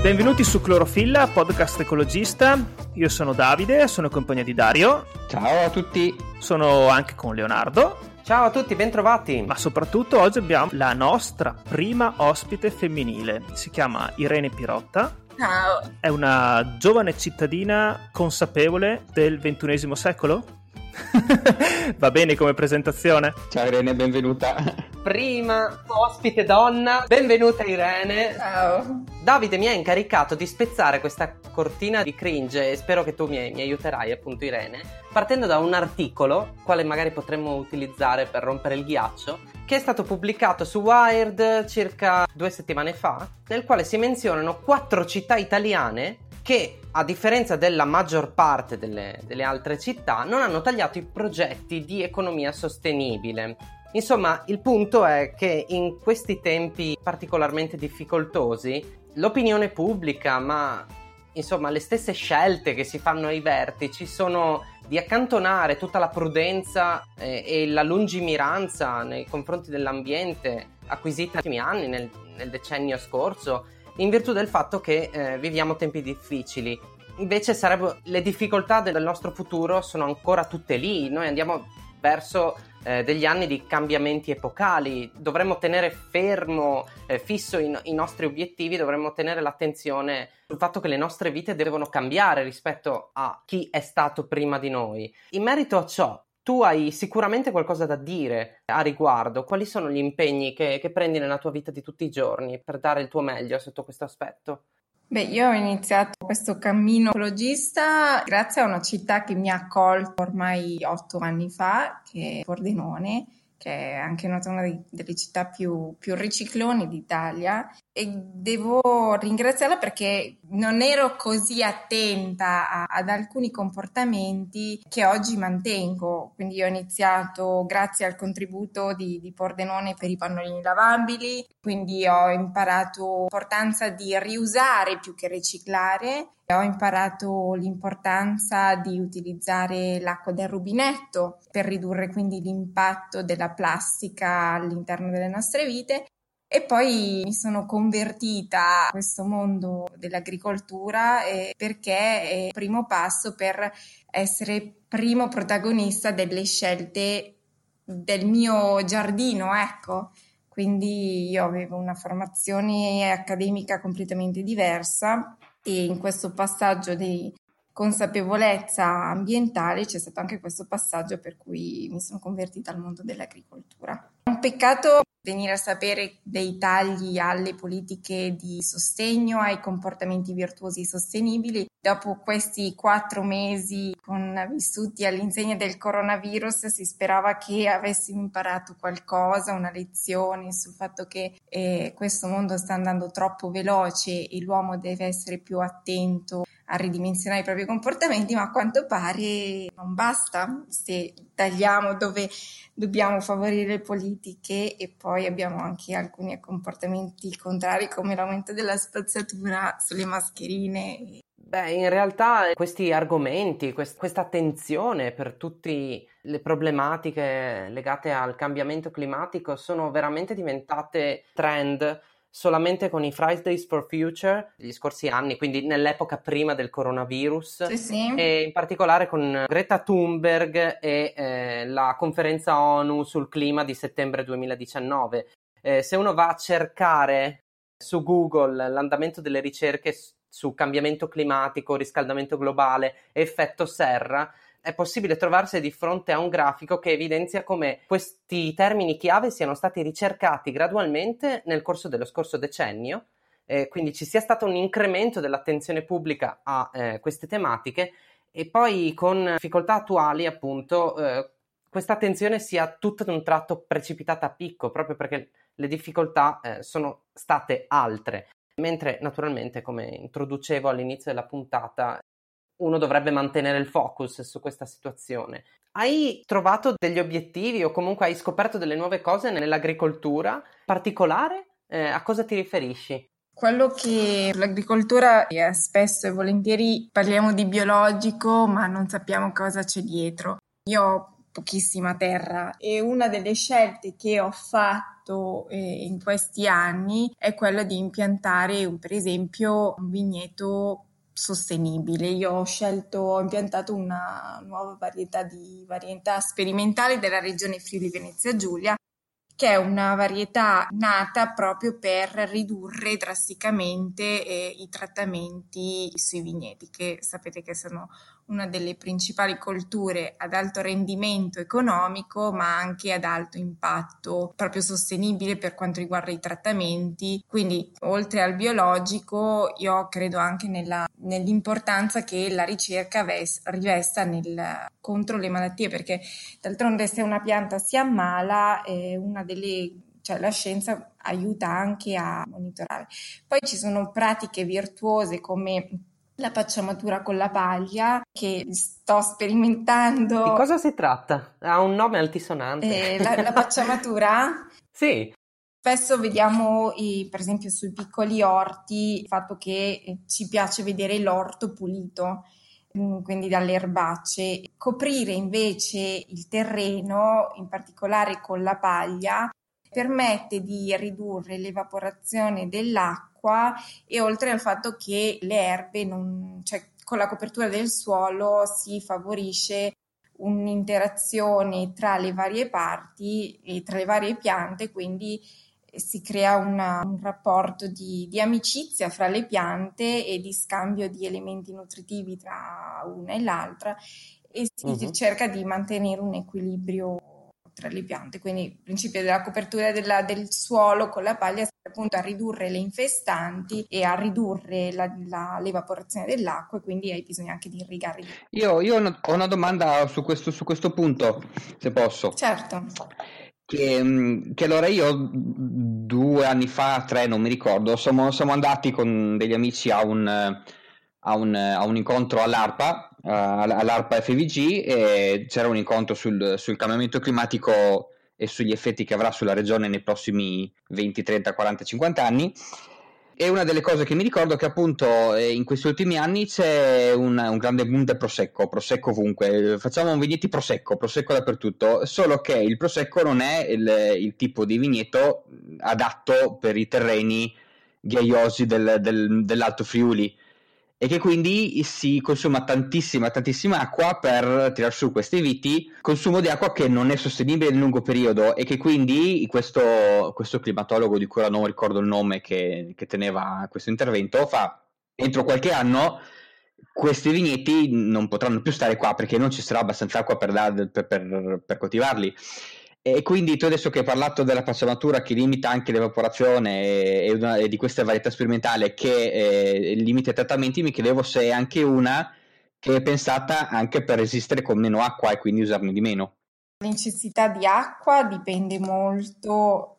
Benvenuti su Clorofilla, podcast ecologista. Io sono Davide, sono in compagnia di Dario. Ciao a tutti. Sono anche con Leonardo. Ciao a tutti, bentrovati. Ma soprattutto oggi abbiamo la nostra prima ospite femminile. Si chiama Irene Pirotta. Ciao. È una giovane cittadina consapevole del ventunesimo secolo? Va bene come presentazione? Ciao Irene, benvenuta. Prima ospite donna, benvenuta Irene. Ciao. Davide mi ha incaricato di spezzare questa cortina di cringe e spero che tu mi, mi aiuterai appunto Irene, partendo da un articolo, quale magari potremmo utilizzare per rompere il ghiaccio, che è stato pubblicato su Wired circa due settimane fa, nel quale si menzionano quattro città italiane che a differenza della maggior parte delle, delle, altre città non hanno tagliato i progetti di economia sostenibile. Insomma, il punto è che in questi tempi particolarmente difficoltosi, l'opinione pubblica, ma insomma le stesse scelte che si fanno ai vertici sono di accantonare tutta la prudenza eh, e la lungimiranza nei confronti dell'ambiente acquisita negli ultimi anni, nel, nel decennio scorso, in virtù del fatto che eh, viviamo tempi difficili. Invece sarebbe, le difficoltà del nostro futuro sono ancora tutte lì, noi andiamo verso eh, degli anni di cambiamenti epocali, dovremmo tenere fermo, eh, fisso i, i, nostri obiettivi, dovremmo tenere l'attenzione sul fatto che le nostre vite devono cambiare rispetto a chi è stato prima di noi. In merito a ciò, tu hai sicuramente qualcosa da dire a riguardo. Quali sono gli impegni che, che, prendi nella tua vita di tutti i giorni per dare il tuo meglio sotto questo aspetto? Beh, io ho iniziato questo cammino ecologista grazie a una città che mi ha accolto ormai otto anni fa, che è Pordenone che è anche una, delle città più, più ricicloni d'Italia e devo ringraziarla perché non ero così attenta a, ad alcuni comportamenti che oggi mantengo. Quindi ho iniziato grazie al contributo di, di Pordenone per i pannolini lavabili, quindi ho imparato l'importanza di riusare più che riciclare ho imparato l'importanza di utilizzare l'acqua del rubinetto per ridurre quindi l'impatto della plastica all'interno delle nostre vite e poi mi sono convertita a questo mondo dell'agricoltura perché è il primo passo per essere primo protagonista delle scelte del mio giardino, ecco. Quindi io avevo una formazione accademica completamente diversa e in questo passaggio di consapevolezza ambientale c'è stato anche questo passaggio per cui mi sono convertita al mondo dell'agricoltura. Un peccato venire a sapere dei tagli alle politiche di sostegno, ai comportamenti virtuosi sostenibili. Dopo questi quattro mesi con, vissuti all'insegna del coronavirus si sperava che avessimo imparato qualcosa, una lezione sul fatto che eh, questo mondo sta andando troppo veloce e l'uomo deve essere più attento a ridimensionare i propri comportamenti, ma a quanto pare non basta se tagliamo dove dobbiamo favorire le politiche e poi abbiamo anche alcuni comportamenti contrari come l'aumento della spazzatura sulle mascherine. Beh, in realtà questi argomenti, quest- questa attenzione per tutte le problematiche legate al cambiamento climatico sono veramente diventate trend solamente con i Fridays for Future degli scorsi anni, quindi nell'epoca prima del coronavirus, sì, sì. e in particolare con Greta Thunberg e eh, la conferenza ONU sul clima di settembre 2019. Eh, se uno va a cercare su Google l'andamento delle ricerche su cambiamento climatico, riscaldamento globale, effetto serra, è possibile trovarsi di fronte a un grafico che evidenzia come questi termini chiave siano stati ricercati gradualmente nel corso dello scorso decennio, eh, quindi ci sia stato un incremento dell'attenzione pubblica a eh, queste tematiche e poi con difficoltà attuali appunto eh, questa attenzione sia tutto ad un tratto precipitata a picco proprio perché le difficoltà eh, sono state altre. Mentre naturalmente, come introducevo all'inizio della puntata, uno dovrebbe mantenere il focus su questa situazione. Hai trovato degli obiettivi o comunque hai scoperto delle nuove cose nell'agricoltura? Particolare, eh, a cosa ti riferisci? Quello che l'agricoltura è spesso e volentieri parliamo di biologico, ma non sappiamo cosa c'è dietro. Io pochissima terra e una delle scelte che ho fatto eh, in questi anni è quella di impiantare per esempio un vigneto sostenibile. Io ho scelto, ho impiantato una nuova varietà di varietà sperimentale della regione Friuli Venezia Giulia che è una varietà nata proprio per ridurre drasticamente eh, i trattamenti sui vigneti, che sapete che sono una delle principali colture ad alto rendimento economico, ma anche ad alto impatto proprio sostenibile per quanto riguarda i trattamenti. Quindi, oltre al biologico, io credo anche nella, nell'importanza che la ricerca ves, rivesta nel, contro le malattie, perché d'altronde se una pianta si ammala, è una delle cioè la scienza aiuta anche a monitorare. Poi ci sono pratiche virtuose come la pacciamatura con la paglia che sto sperimentando. Di cosa si tratta? Ha un nome altisonante. Eh, la, la pacciamatura? sì. Spesso vediamo, i, per esempio, sui piccoli orti il fatto che eh, ci piace vedere l'orto pulito, mm, quindi dalle erbacce. Coprire invece il terreno, in particolare con la paglia, permette di ridurre l'evaporazione dell'acqua acqua e oltre al fatto che le erbe, non, cioè con la copertura del suolo si favorisce un'interazione tra le varie parti e tra le varie piante, quindi si crea una, un rapporto di, di, amicizia fra le piante e di scambio di elementi nutritivi tra una e l'altra e si uh-huh. cerca di mantenere un equilibrio tra le piante. Quindi il principio della copertura della, del suolo con la paglia serve appunto a ridurre le infestanti e a ridurre la, la, l'evaporazione dell'acqua e quindi hai bisogno anche di irrigare. Io, io ho una domanda su questo, su questo punto, se posso. Certo. Che, mm, che, allora io due anni fa, tre, non mi ricordo, siamo, siamo andati con degli amici a un, a un, a un incontro all'ARPA all'ARPA FVG e c'era un incontro sul, sul, cambiamento climatico e sugli effetti che avrà sulla regione nei prossimi 20, 30, 40, 50 anni. E una delle cose che mi ricordo è che appunto eh, in questi ultimi anni c'è un, un grande boom del prosecco, prosecco ovunque, facciamo vigneti prosecco, prosecco dappertutto, solo che il prosecco non è il, il tipo di vigneto adatto per i terreni ghiaiosi del, del, dell'Alto Friuli e che quindi si consuma tantissima, tantissima acqua per tirar su questi viti, consumo di acqua che non è sostenibile nel lungo periodo e che quindi questo, questo climatologo di cui ora non ricordo il nome che, che teneva questo intervento fa entro qualche anno questi vigneti non potranno più stare qua perché non ci sarà abbastanza acqua per, per, per, per coltivarli e quindi tu adesso che hai parlato della pacciamatura che limita anche l'evaporazione e, una, e di questa varietà sperimentale che eh, limita i trattamenti, mi chiedevo se è anche una che è pensata anche per resistere con meno acqua e quindi usarne di meno. La necessità di acqua dipende molto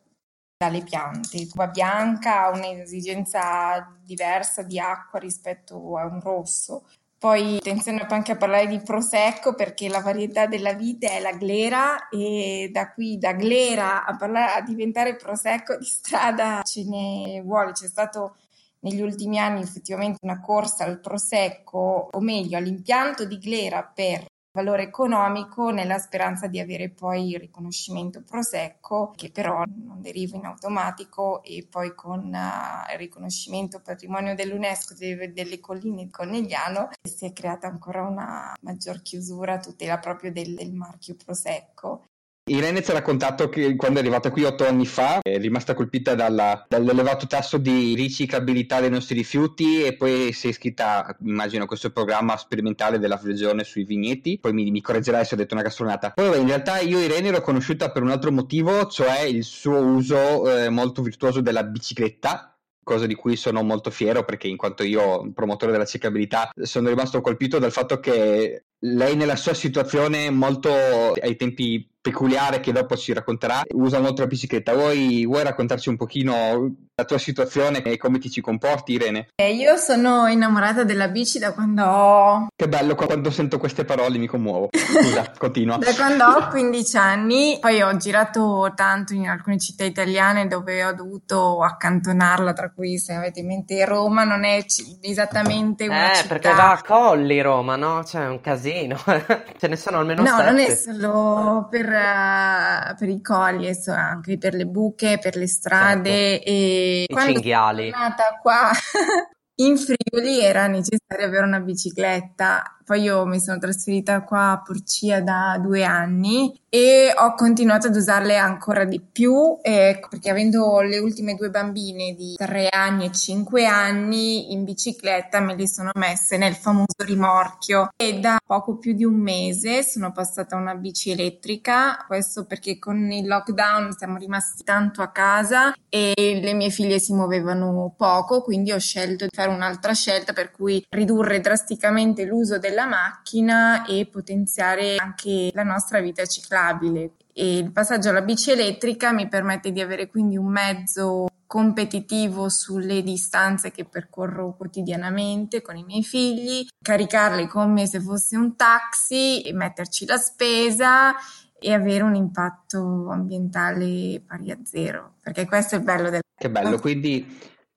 dalle piante. L'uva bianca ha un'esigenza diversa di acqua rispetto a un rosso. Poi attenzione anche a parlare di prosecco perché la varietà della vite è la glera e da qui da glera a, parlare, a diventare prosecco di strada ce ne vuole. C'è stato negli ultimi anni effettivamente una corsa al prosecco o meglio all'impianto di glera per valore economico nella speranza di avere poi il riconoscimento Prosecco che però non deriva in automatico e poi con uh, il riconoscimento patrimonio dell'UNESCO delle, colline di Conegliano si è creata ancora una maggior chiusura a tutela proprio del, del marchio Prosecco Irene ci ha raccontato che quando è arrivata qui otto anni fa è rimasta colpita dalla, dall'elevato tasso di riciclabilità dei nostri rifiuti e poi si è iscritta, immagino, a questo programma sperimentale della regione sui vigneti. Poi mi, mi correggerai se ho detto una castronata. Poi in realtà io Irene l'ho conosciuta per un altro motivo, cioè il suo uso eh, molto virtuoso della bicicletta cosa di cui sono molto fiero perché in quanto io promotore della ciclabilità sono rimasto colpito dal fatto che lei nella sua situazione molto ai tempi peculiare che dopo ci racconterà. Usa la bicicletta. Vuoi, vuoi raccontarci un pochino la tua situazione e come ti ci comporti, Irene. Eh, io sono innamorata della bici da quando ho... Che bello, quando sento queste parole mi commuovo. Scusa, continua. da quando ho 15 anni, poi ho girato tanto in alcune città italiane dove ho dovuto accantonarla, tra cui se avete in mente Roma non è c- esattamente una eh, città. perché va a Colli Roma, no? Cioè è un casino. Ce ne sono almeno No, sette. non è solo per, uh, per i colli, è so- anche per le buche, per le strade e I quando cinghiali. sono nata qua in Friuli era necessario avere una bicicletta. Poi io mi sono trasferita qua a Porcia da due anni e ho continuato ad usarle ancora di più eh, perché avendo le ultime due bambine di tre anni e cinque anni in bicicletta me le sono messe nel famoso rimorchio. E da poco più di un mese sono passata a una bici elettrica, questo perché con il lockdown siamo rimasti tanto a casa e le mie figlie si muovevano poco, quindi ho scelto di fare un'altra scelta per cui ridurre drasticamente l'uso della macchina e potenziare anche la nostra vita ciclabile. E il passaggio alla bici elettrica mi permette di avere quindi un mezzo competitivo sulle distanze che percorro quotidianamente con i miei figli, caricarli come se fosse un taxi e metterci la spesa e avere un impatto ambientale pari a zero, perché questo è il bello del Che bello, quindi,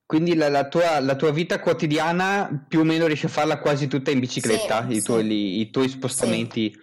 quindi la, la tua, la tua vita quotidiana più o meno riesci a farla quasi tutta in bicicletta, Sì, i, sì. tuoi, i tuoi spostamenti.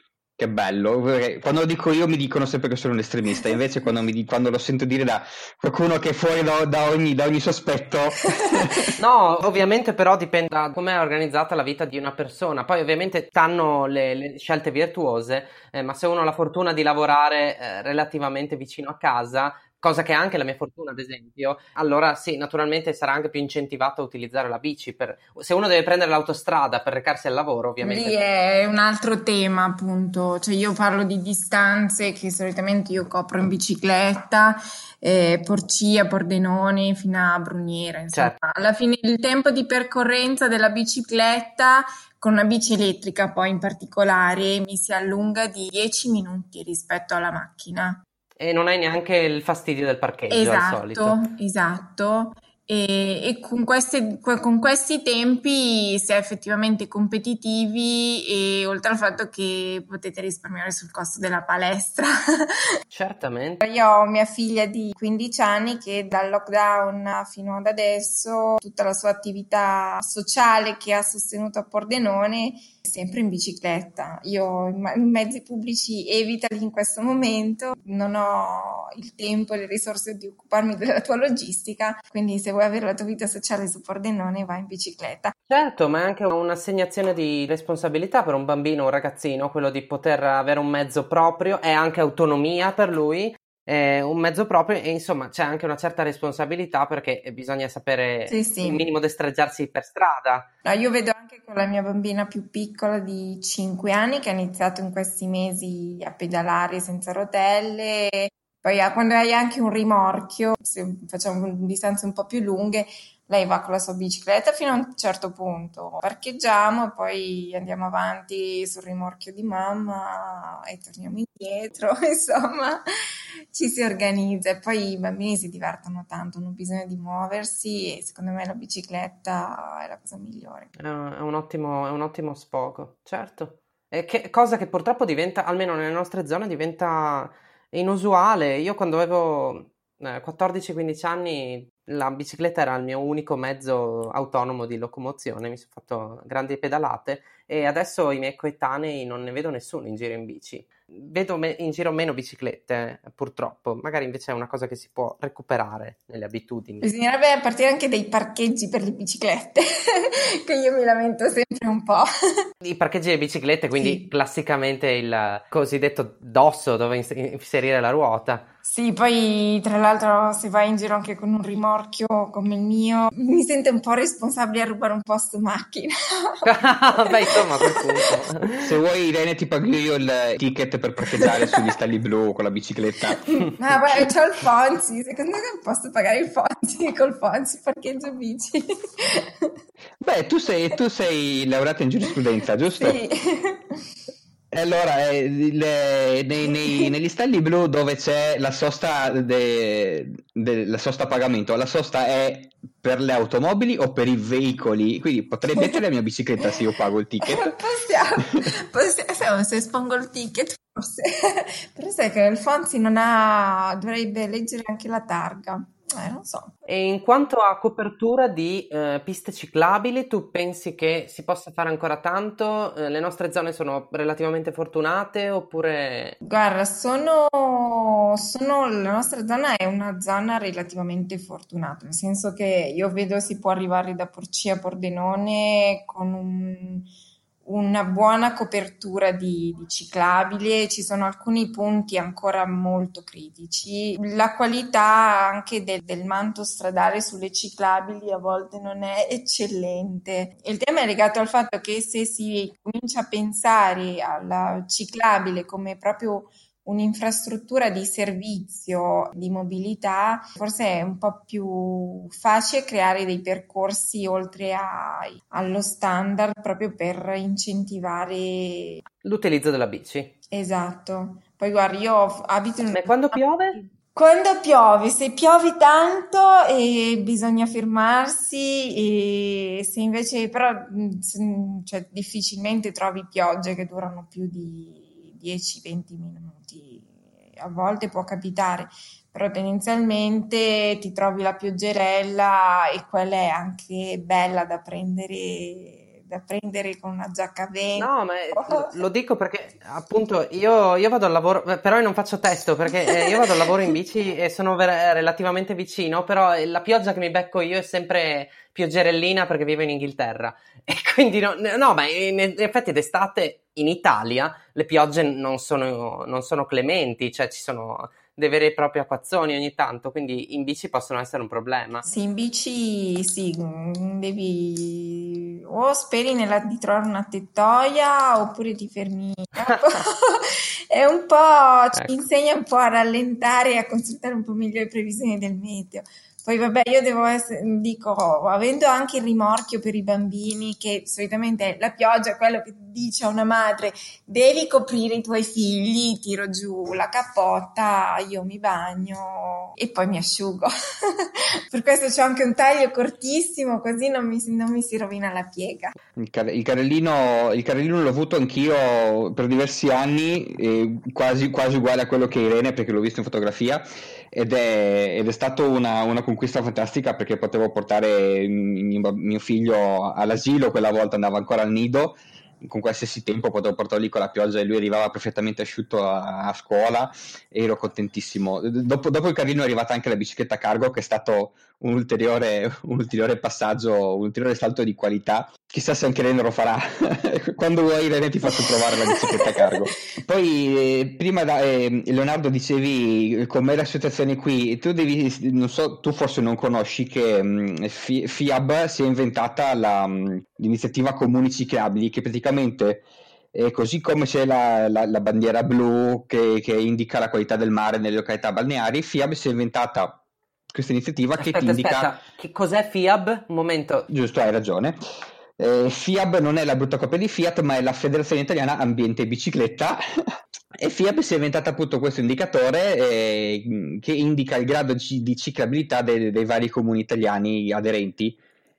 Che bello, quando lo dico io mi dicono sempre che sono un estremista, invece quando, mi quando lo sento dire da qualcuno che è fuori da, da ogni, da ogni sospetto, No, ovviamente però dipende da come è organizzata la vita di una persona. Poi ovviamente stanno le, le scelte virtuose, eh, ma se uno ha la fortuna di lavorare eh, relativamente vicino a casa, cosa che è anche la mia fortuna ad esempio, allora sì, naturalmente sarà anche più incentivato a utilizzare la bici. Per... Se uno deve prendere l'autostrada per recarsi al lavoro, ovviamente... Lì è un altro tema, appunto. Cioè, io parlo di distanze che solitamente io copro in bicicletta, eh, Porcia, Pordenone, fino a Bruniera. Insomma, Certo. alla fine il tempo di percorrenza della bicicletta con una bici elettrica, poi in particolare, mi si allunga di 10 minuti rispetto alla macchina. E non hai neanche il fastidio del parcheggio al solito. Esatto, esatto. E, e con, queste- con questi tempi si è effettivamente competitivi e oltre al fatto che potete risparmiare sul costo della palestra. Certamente. Io ho mia figlia di 15 anni che dal lockdown fino ad adesso tutta la sua attività sociale che ha sostenuto a Pordenone è sempre in bicicletta. Io i mezzi pubblici evitali in questo momento, non ho il tempo e le risorse di occuparmi della tua logistica, quindi se vuoi avere la tua vita sociale su Pordenone vai in bicicletta. Certo, ma è anche un'assegnazione di responsabilità per un bambino o un ragazzino, quello di poter avere un mezzo proprio, è anche autonomia per lui, un mezzo proprio e insomma c'è anche una certa responsabilità perché bisogna sapere Sì, sì. il minimo destreggiarsi per strada. No, io vedo anche con la mia bambina più piccola di 5 anni che ha iniziato in questi mesi a pedalare senza rotelle. Poi ha- quando hai anche un rimorchio, se facciamo distanze un po' più lunghe, lei va con la sua bicicletta fino a un certo punto, parcheggiamo e poi andiamo avanti sul rimorchio di mamma e torniamo indietro, insomma, ci si organizza e poi i bambini si divertono tanto, hanno bisogno di muoversi e secondo me la bicicletta è la cosa migliore. È un, ottimo, è un ottimo sfogo, certo. Che, cosa che purtroppo diventa, almeno nelle nostre zone, diventa inusuale. Io quando avevo eh, 14-15 anni la bicicletta era il mio unico mezzo autonomo di locomozione, mi sono fatto grandi pedalate e adesso i miei coetanei non ne vedo nessuno in giro in bici. Vedo me- in giro meno biciclette, purtroppo. Magari invece è una cosa che si può recuperare nelle abitudini. Bisognerebbe partire anche dei parcheggi per le biciclette, che io mi lamento sempre un po'. I parcheggi delle biciclette, quindi Sì. classicamente il cosiddetto dosso dove ins- inserire la ruota. Sì, poi tra l'altro se vai in giro anche con un rimorchio come il mio, mi sento un po' responsabile a rubare un posto in macchina. Beh, insomma, a quel punto. se vuoi Irene ti pago io il ticket per parcheggiare sugli stalli blu con la bicicletta. Ma guarda, c'ho il Fonzi, secondo me posso pagare il Fonzi col Fonzi parcheggio bici. Beh, tu sei, tu sei laureata in giurisprudenza, giusto? Sì. E allora, eh, le- nei- nei- negli stalli blu dove c'è la sosta, de- de- la sosta a pagamento, la sosta è per le automobili o per i veicoli? Quindi potrei mettere la mia bicicletta se io pago il ticket. Possiamo, possiamo, se espongo il ticket, forse. Però sai che il Fonzi non ha, dovrebbe leggere anche la targa. Eh, non so. E in quanto a copertura di eh, piste ciclabili, tu pensi che si possa fare ancora tanto? Eh, le nostre zone sono relativamente fortunate oppure... Guarda, sono, sono, la nostra zona è una zona relativamente fortunata, nel senso che io vedo si può arrivare da Porcia a Pordenone con un una buona copertura di, di ciclabile, ci sono alcuni punti ancora molto critici. La qualità anche del, del manto stradale sulle ciclabili a volte non è eccellente. Il tema è legato al fatto che se si comincia a pensare alla ciclabile come proprio un'infrastruttura di servizio di mobilità, forse è un po' più facile creare dei percorsi oltre a, allo standard proprio per incentivare l'utilizzo della bici. Esatto. Poi guarda, io abito in... E quando piove? Quando piove, se piove tanto e bisogna fermarsi e se invece però cioè, difficilmente trovi piogge che durano più di 10-20 minuti, a volte può capitare, però tendenzialmente ti trovi la pioggerella e quella è anche bella da prendere da prendere con una giacca a vento. No, ma lo dico perché appunto io, io, vado al lavoro, però io non faccio testo perché eh, io vado al lavoro in bici e sono ver- relativamente vicino, però la pioggia che mi becco io è sempre pioggerellina perché vivo in Inghilterra e quindi no, no ma in effetti d'estate in Italia le piogge non sono, non sono clementi, cioè ci sono dei veri e propri acquazzoni ogni tanto, quindi in bici possono essere un problema. Sì, in bici sì, devi o speri nella, di trovare una tettoia oppure ti fermi. È un po', ci ecco. insegna un po' a rallentare e a consultare un po' meglio le previsioni del meteo. Poi vabbè, io devo essere, dico, avendo anche il rimorchio per i bambini, che solitamente la pioggia è quello che dice a una madre, devi coprire i tuoi figli, tiro giù la cappotta, io mi bagno e poi mi asciugo. per questo c'ho anche un taglio cortissimo, così non mi, non mi si rovina la piega. Il, car- il, carrellino, il, carrellino, l'ho avuto anch'io per diversi anni, eh, quasi, quasi uguale a quello che Irene, perché l'ho visto in fotografia ed è, ed è stata una, una, conquista fantastica perché potevo portare mio, mio figlio all'asilo, quella volta andava ancora al nido con qualsiasi tempo potevo portarlo lì con la pioggia e lui arrivava perfettamente asciutto a, a scuola e ero contentissimo. Dopo, dopo, il carrino è arrivata anche la bicicletta cargo che è stato un ulteriore, un ulteriore passaggio, un ulteriore salto di qualità. Chissà se anche Rene lo farà. Quando vuoi Rene ti faccio provare la bicicletta cargo. Poi eh, prima da, eh, Leonardo dicevi com'è la situazione qui, tu devi, non so, tu forse non conosci che mh, mm, FIAB si è inventata la, mm, l'iniziativa Comuni Ciclabili che praticamente e così come c'è la, la, la bandiera blu che, che, indica la qualità del mare nelle località balneari, FIAB si è inventata questa iniziativa aspetta, che ti indica... Aspetta, che cos'è FIAB? Un momento. Giusto, hai ragione. Eh, FIAB non è la brutta copia di Fiat, ma è la Federazione Italiana Ambiente e Bicicletta. e FIAB si è inventata appunto questo indicatore eh, che indica il grado di, ciclabilità dei, dei vari comuni italiani aderenti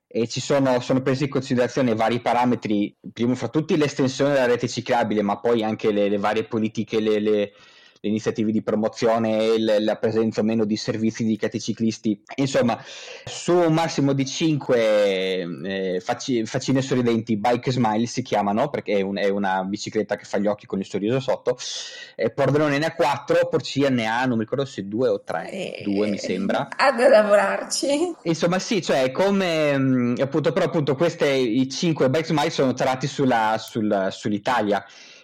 e ci sono, sono presi in considerazione vari parametri, primo fra tutti l'estensione della rete ciclabile, ma poi anche le, le varie politiche, le, le, le iniziative di promozione, la presenza o meno di servizi dedicati ai ciclisti. Insomma, su un massimo di 5 eh, fac- faccine sorridenti, bike smile si chiamano, perché è, un, è, una bicicletta che fa gli occhi con il sorriso sotto, eh, Pordenone ne ha 4, Porcia ne ha, non mi ricordo se 2 o 3, 2 mi sembra. Ha da lavorarci. Insomma sì, cioè come appunto, però appunto queste, i 5 bike smile sono tarati sulla, sul, sull'Italia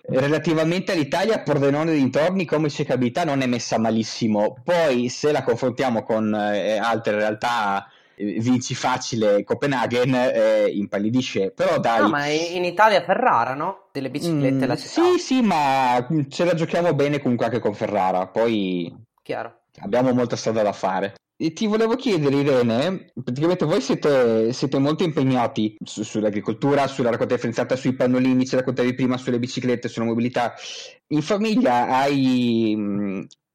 relativamente all'Italia, Pordenone dintorni come cecabilità non è messa malissimo. Poi, se la confrontiamo con eh, altre realtà, eh, vinci facile Copenaghen, eh, impallidisce. Però dai. No, ma in Italia Ferrara, no? Delle biciclette mm, la città. Sì, sì, ma ce la giochiamo bene comunque anche con Ferrara. Poi. Chiaro. Abbiamo molta strada da fare. E ti volevo chiedere, Irene, praticamente voi siete, siete molto impegnati su, sull'agricoltura, sulla raccolta differenziata, sui pannolini, ci raccontavi prima sulle biciclette, sulla mobilità. In famiglia hai,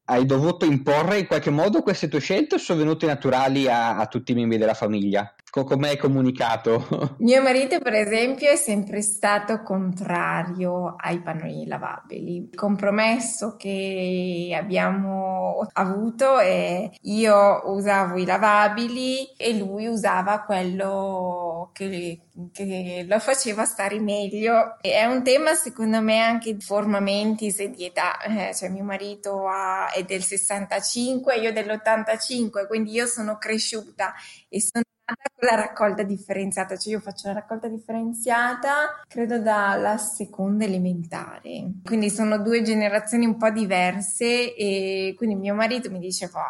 hai dovuto imporre in qualche modo queste tue scelte o sono venute naturali a, a tutti i membri della famiglia? Come hai comunicato? Mio marito, per esempio, è sempre stato contrario ai pannolini lavabili. Il compromesso che abbiamo avuto è io usavo i lavabili e lui usava quello che, che lo faceva stare meglio. È un tema, secondo me, anche di forma mentis e di età. Eh, cioè, mio marito ha, è del 65, io dell'85, quindi io sono cresciuta e sono la raccolta differenziata, cioè io faccio la raccolta differenziata credo dalla seconda elementare, quindi sono due generazioni un po' diverse e quindi mio marito mi diceva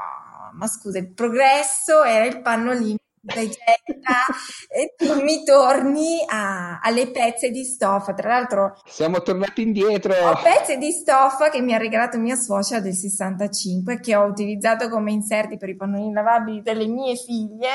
ma scusa il progresso era il pannolino dai getta e tu mi torni a, alle pezze di stoffa. Tra l'altro, siamo tornati indietro. Ho pezze di stoffa che mi ha regalato mia suocera del 65 che ho utilizzato come inserti per i pannolini lavabili delle mie figlie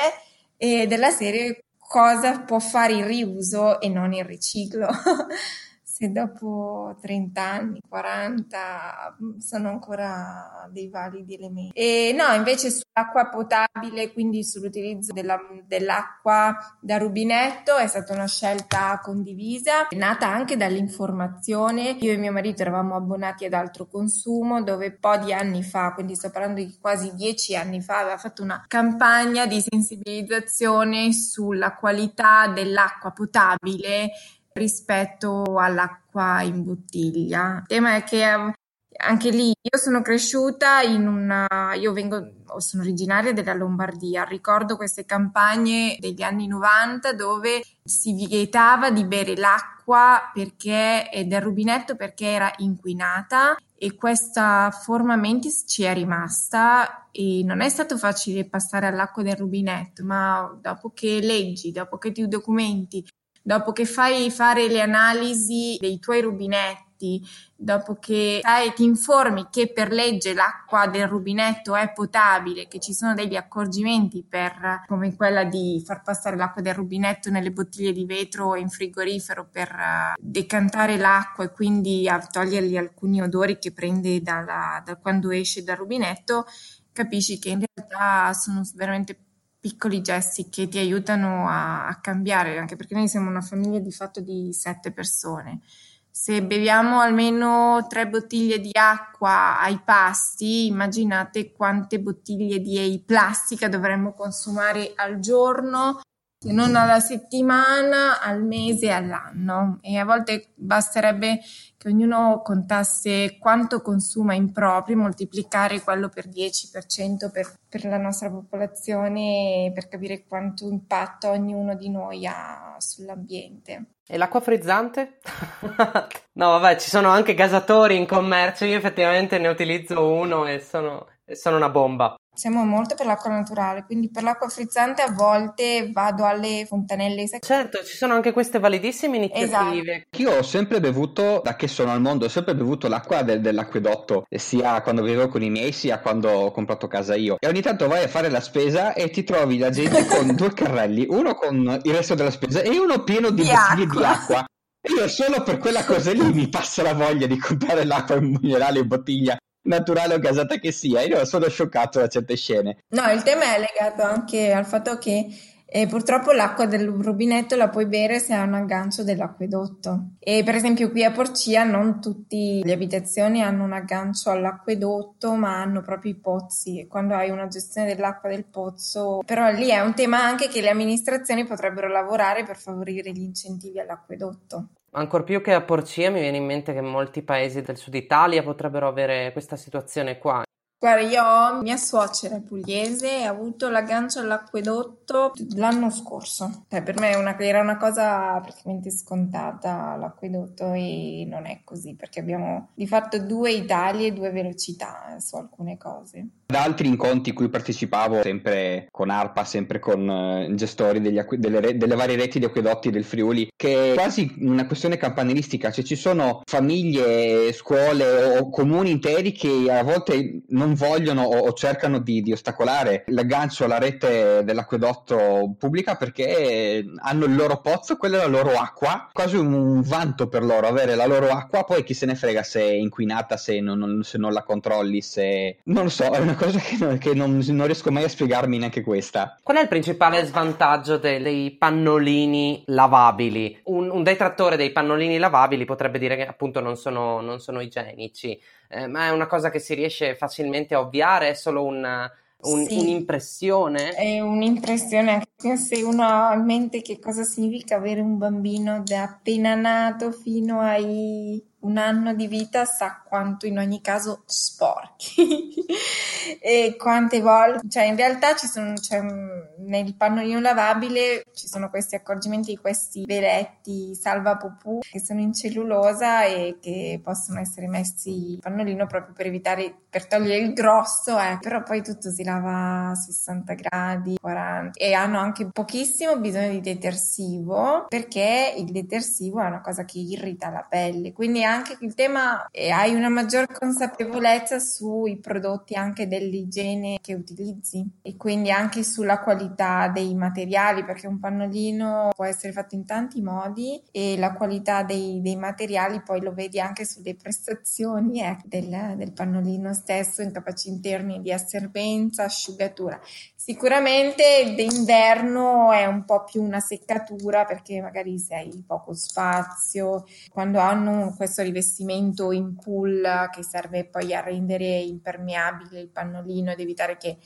e della serie cosa può fare il riuso e non il riciclo. se dopo 30 anni, 40 sono ancora dei validi elementi. E no, invece sull'acqua potabile, quindi sull'utilizzo della, dell'acqua da rubinetto, è stata una scelta condivisa, nata anche dall'informazione. Io e mio marito eravamo abbonati ad altro consumo, dove un po' di anni fa, quindi sto parlando di quasi dieci anni fa, aveva fatto una campagna di sensibilizzazione sulla qualità dell'acqua potabile rispetto all'acqua in bottiglia. Il tema è che ehm, anche lì io sono cresciuta in una io vengo sono originaria della Lombardia ricordo queste campagne degli anni 90 dove si vietava di bere l'acqua perché del rubinetto perché era inquinata e questa forma mentis ci è rimasta e non è stato facile passare all'acqua del rubinetto ma dopo che leggi dopo che ti documenti dopo che fai fare le analisi dei tuoi rubinetti, dopo che sai, ti informi che per legge l'acqua del rubinetto è potabile, che ci sono degli accorgimenti per, come quella di far passare l'acqua del rubinetto nelle bottiglie di vetro in frigorifero per uh, decantare l'acqua e quindi togliergli alcuni odori che prende dalla, da quando esce dal rubinetto, capisci che in realtà sono veramente piccoli gesti che ti aiutano a, a, cambiare, anche perché noi siamo una famiglia di fatto di sette persone. Se beviamo almeno tre bottiglie di acqua ai pasti, immaginate quante bottiglie di plastica dovremmo consumare al giorno se non alla settimana, al mese, all'anno. E a volte basterebbe che ognuno contasse quanto consuma in proprio, moltiplicare quello per 10% per, per la nostra popolazione per capire quanto impatto ognuno di noi ha sull'ambiente. E l'acqua frizzante? no, vabbè, ci sono anche gasatori in commercio, io effettivamente ne utilizzo uno e sono, sono una bomba siamo molto per l'acqua naturale, quindi per l'acqua frizzante a volte vado alle fontanelle secche. Certo, ci sono anche queste validissime iniziative. Esatto. Io ho sempre bevuto, da che sono al mondo, ho sempre bevuto l'acqua del, dell'acquedotto, sia quando vivevo con i miei, sia quando ho comprato casa io. E ogni tanto vai a fare la spesa e ti trovi la gente con due carrelli, uno con il resto della spesa e uno pieno di, di bottiglie acqua. di acqua. Io solo per quella cosa lì mi passa la voglia di comprare l'acqua in minerale in bottiglia naturale o gasata che sia. Io sono scioccato da certe scene. No, il tema è legato anche al fatto che eh, purtroppo l'acqua del rubinetto la puoi bere se ha un aggancio dell'acquedotto. E per esempio qui a Porcia non tutte le abitazioni hanno un aggancio all'acquedotto, ma hanno proprio i pozzi. E quando hai una gestione dell'acqua del pozzo, però lì è un tema anche che le amministrazioni potrebbero lavorare per favorire gli incentivi all'acquedotto. Ancor più che a Porcia mi viene in mente che molti paesi del sud Italia potrebbero avere questa situazione qua. Guarda, io ho mia suocera pugliese e ha avuto l'aggancio all'acquedotto l'anno scorso. Cioè, per me una, era una cosa praticamente scontata l'acquedotto e non è così perché abbiamo di fatto due Italie e due velocità su alcune cose. Da altri incontri cui partecipavo, sempre con ARPA, sempre con uh, gestori acqu- delle, re- delle, varie reti di acquedotti del Friuli, che è quasi una questione campanilistica, cioè ci sono famiglie, scuole o comuni interi che a volte non vogliono o, o cercano di, di, ostacolare l'aggancio alla rete dell'acquedotto pubblica perché hanno il loro pozzo, quella è la loro acqua, quasi un, vanto per loro avere la loro acqua, poi chi se ne frega se è inquinata, se non, se non la controlli, se... Non lo so, cosa che, non, che non, non, riesco mai a spiegarmi neanche questa. Qual è il principale svantaggio dei, dei pannolini lavabili? Un, un, detrattore dei pannolini lavabili potrebbe dire che appunto non sono, non sono igienici, eh, ma è una cosa che si riesce facilmente a ovviare, è solo un un, sì, un'impressione? È un'impressione, anche se uno ha in mente che cosa significa avere un bambino da appena nato fino ai un anno di vita sa quanto in ogni caso sporchi. E quante volte, cioè in realtà ci sono, cioè, nel pannolino lavabile ci sono questi accorgimenti di questi veletti salva pupù che sono in cellulosa e che possono essere messi in pannolino proprio per evitare, per togliere il grosso, eh. però poi tutto si lava a 60 gradi, 40 e hanno anche pochissimo bisogno di detersivo perché il detersivo è una cosa che irrita la pelle, quindi anche il tema e hai una maggior consapevolezza sui prodotti anche dell'igiene che utilizzi e quindi anche sulla qualità dei materiali perché un pannolino può essere fatto in tanti modi e la qualità dei, dei materiali poi lo vedi anche sulle prestazioni eh, del, del pannolino stesso in capacità interni di asserbenza, asciugatura. Sicuramente d'inverno è un po' più una seccatura perché magari sei poco spazio, quando hanno questo rivestimento in pull che serve poi a rendere impermeabile il pannolino ed evitare che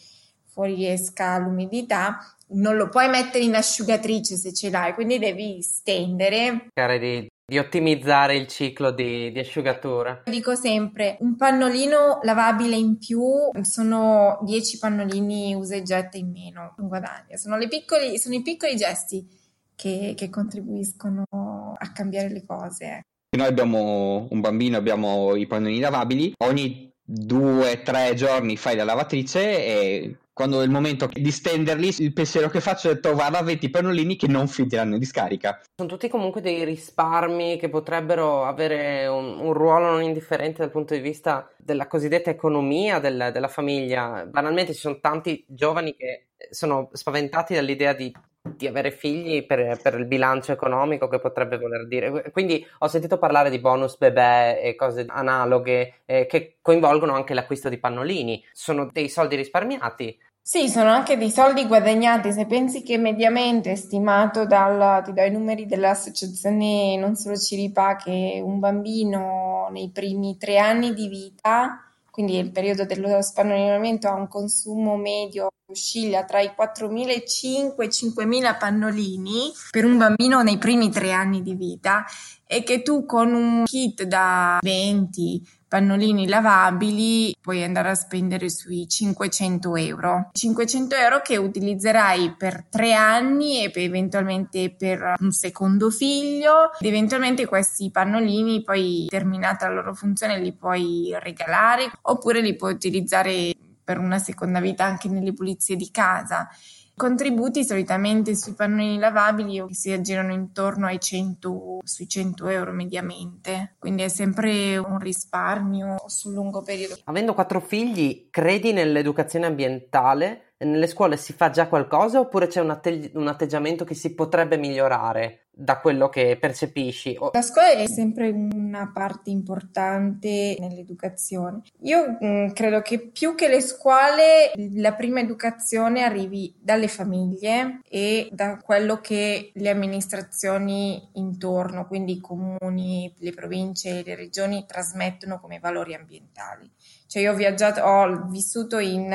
fuoriesca l'umidità, non lo puoi mettere in asciugatrice se ce l'hai, quindi devi stendere. Di, di ottimizzare il ciclo di, di, asciugatura. Dico sempre, un pannolino lavabile in più sono 10 pannolini usa e getta in meno, un guadagno. Sono, piccoli, sono i piccoli gesti che, che, contribuiscono a cambiare le cose. Noi abbiamo un bambino, abbiamo i pannolini lavabili, ogni due o tre giorni fai la lavatrice e quando è il momento di stenderli, il pensiero che faccio è trovare 20 pannolini che non finiranno di scarica. Sono tutti comunque dei risparmi che potrebbero avere un, un ruolo non indifferente dal punto di vista della cosiddetta economia del, della famiglia. Banalmente ci sono tanti giovani che sono spaventati dall'idea di di avere figli per, per, il bilancio economico che potrebbe voler dire. Quindi ho sentito parlare di bonus bebè e cose analoghe eh, che coinvolgono anche l'acquisto di pannolini. Sono dei soldi risparmiati. Sì, sono anche dei soldi guadagnati. Se pensi che mediamente stimato dal, ti do i numeri dell'associazione Non Solo Ciripa che un bambino nei primi tre anni di vita quindi il periodo dello spannolinamento ha un consumo medio oscilla tra i 4.500 e i 5.000 pannolini per un bambino nei primi tre anni di vita e che tu con un kit da 20 pannolini lavabili puoi andare a spendere sui 500 euro. 500 euro che utilizzerai per tre anni e per eventualmente per un secondo figlio ed eventualmente questi pannolini poi terminata la loro funzione li puoi regalare oppure li puoi utilizzare per una seconda vita anche nelle pulizie di casa. Contributi solitamente sui pannolini lavabili si aggirano intorno ai 100, sui 100 euro mediamente, quindi è sempre un risparmio sul lungo periodo. Avendo quattro figli, credi nell'educazione ambientale? Nelle scuole si fa già qualcosa oppure c'è un, atte- un atteggiamento che si potrebbe migliorare? da quello che percepisci. La scuola è sempre una parte importante nell'educazione. Io mh, mm, credo che più che le scuole la prima educazione arrivi dalle famiglie e da quello che le amministrazioni intorno, quindi i comuni, le province le regioni trasmettono come valori ambientali. Cioè io ho viaggiato, ho vissuto in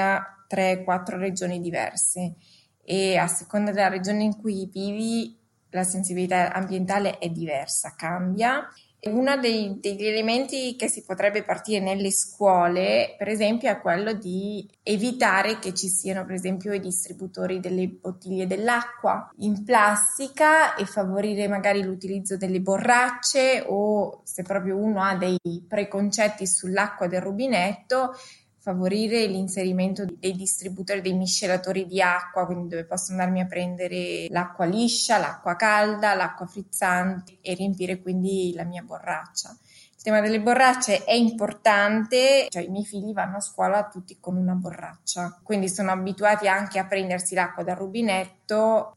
3-4 regioni diverse e a seconda della regione in cui vivi la sensibilità ambientale è diversa, cambia. Uno dei, degli elementi che si potrebbe partire nelle scuole, per esempio, è quello di evitare che ci siano, per esempio, i distributori delle bottiglie dell'acqua in plastica e favorire magari l'utilizzo delle borracce o se proprio uno ha dei preconcetti sull'acqua del rubinetto, favorire l'inserimento dei distributori, dei miscelatori di acqua, quindi dove posso andarmi a prendere l'acqua liscia, l'acqua calda, l'acqua frizzante e riempire quindi la mia borraccia. Il tema delle borracce è importante, cioè i miei figli vanno a scuola tutti con una borraccia, quindi sono abituati anche a prendersi l'acqua dal rubinetto,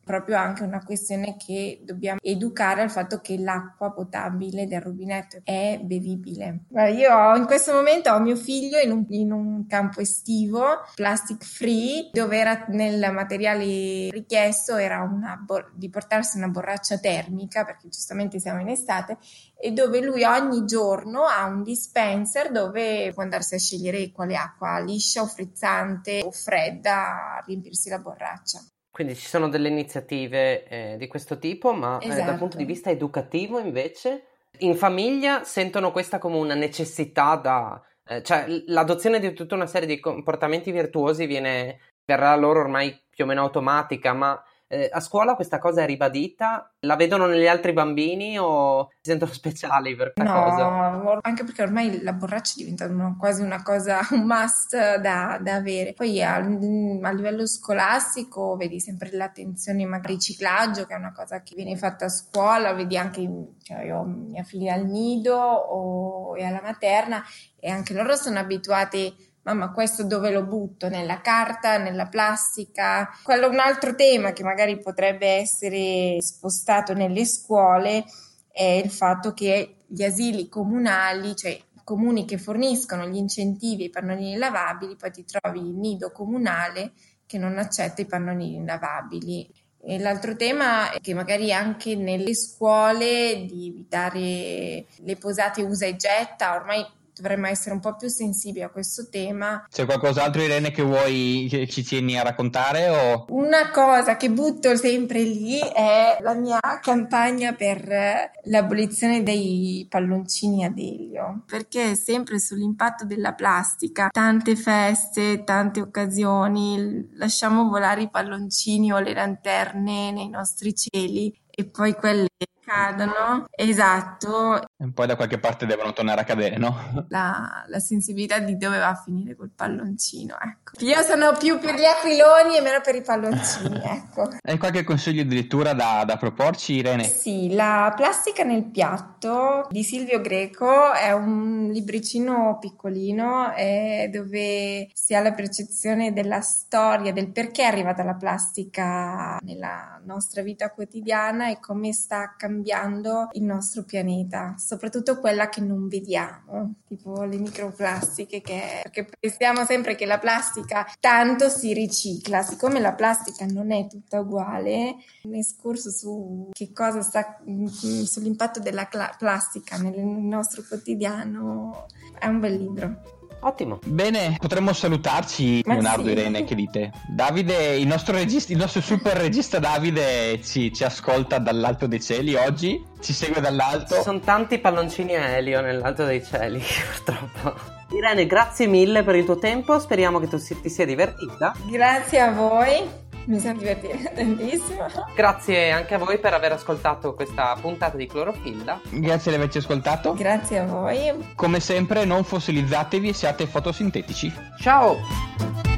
proprio anche una questione che dobbiamo educare al fatto che l'acqua potabile del rubinetto è bevibile. Io ho, in questo momento ho mio figlio in un, in un campo estivo, plastic free, dove era nel materiale richiesto era una, di portarsi una borraccia termica, perché giustamente siamo in estate, e dove lui ogni giorno ha un dispenser dove può andarsi a scegliere quale acqua liscia o frizzante o fredda a riempirsi la borraccia. Quindi ci sono delle iniziative eh, di questo tipo, ma esatto. eh, dal punto di vista educativo invece, in famiglia sentono questa come una necessità da... Eh, cioè l'adozione di tutta una serie di comportamenti virtuosi viene, verrà loro ormai più o meno automatica, ma eh, a scuola questa cosa è ribadita? La vedono negli altri bambini o si sentono speciali per questa no, cosa? No, anche perché ormai la borraccia diventa una, quasi una cosa, un must da, da avere. Poi a, a, livello scolastico vedi sempre l'attenzione al riciclaggio, che è una cosa che viene fatta a scuola, vedi anche, cioè io ho mia figlia al nido o, e alla materna e anche loro sono abituati mamma questo dove lo butto? Nella carta, nella plastica? Quello è un altro tema che magari potrebbe essere spostato nelle scuole è il fatto che gli asili comunali, cioè i comuni che forniscono gli incentivi ai pannolini lavabili, poi ti trovi il nido comunale che non accetta i pannolini lavabili. E l'altro tema è che magari anche nelle scuole di evitare le posate usa e getta, ormai dovremmo essere un po' più sensibili a questo tema. C'è qualcos'altro Irene che vuoi che ci tieni a raccontare? O... Una cosa che butto sempre lì è la mia campagna per l'abolizione dei palloncini ad elio, perché sempre sull'impatto della plastica, tante feste, tante occasioni, lasciamo volare i palloncini o le lanterne nei nostri cieli e poi quelle cadono, esatto. E poi da qualche parte devono tornare a cadere, no? La, la sensibilità di dove va a finire quel palloncino, ecco. Io sono più per gli aquiloni e meno per i palloncini, ecco. Hai qualche consiglio addirittura da, da proporci, Irene? Sì, La plastica nel piatto di Silvio Greco è un libricino piccolino eh, dove si ha la percezione della storia, del perché è arrivata la plastica nella nostra vita quotidiana e come sta cambiando cambiando il nostro pianeta, soprattutto quella che non vediamo, tipo le microplastiche, che, perché pensiamo sempre che la plastica tanto si ricicla, siccome la plastica non è tutta uguale, un escurso su che cosa sta sull'impatto della cla- plastica nel nostro quotidiano è un bel libro. Ottimo. Bene, potremmo salutarci, Ma Leonardo sì. Irene, che dite? Davide, il nostro, regista, il nostro super regista Davide ci, ci, ascolta dall'alto dei cieli oggi, ci segue dall'alto. Ci sono tanti palloncini a Elio nell'alto dei cieli, purtroppo. Irene, grazie mille per il tuo tempo, speriamo che tu ti sia divertita. Grazie a voi. Mi sono divertita tantissimo. Grazie anche a voi per aver ascoltato questa puntata di Clorofilla. Grazie di averci ascoltato. Grazie a voi. Come sempre, non fossilizzatevi e siate fotosintetici. Ciao!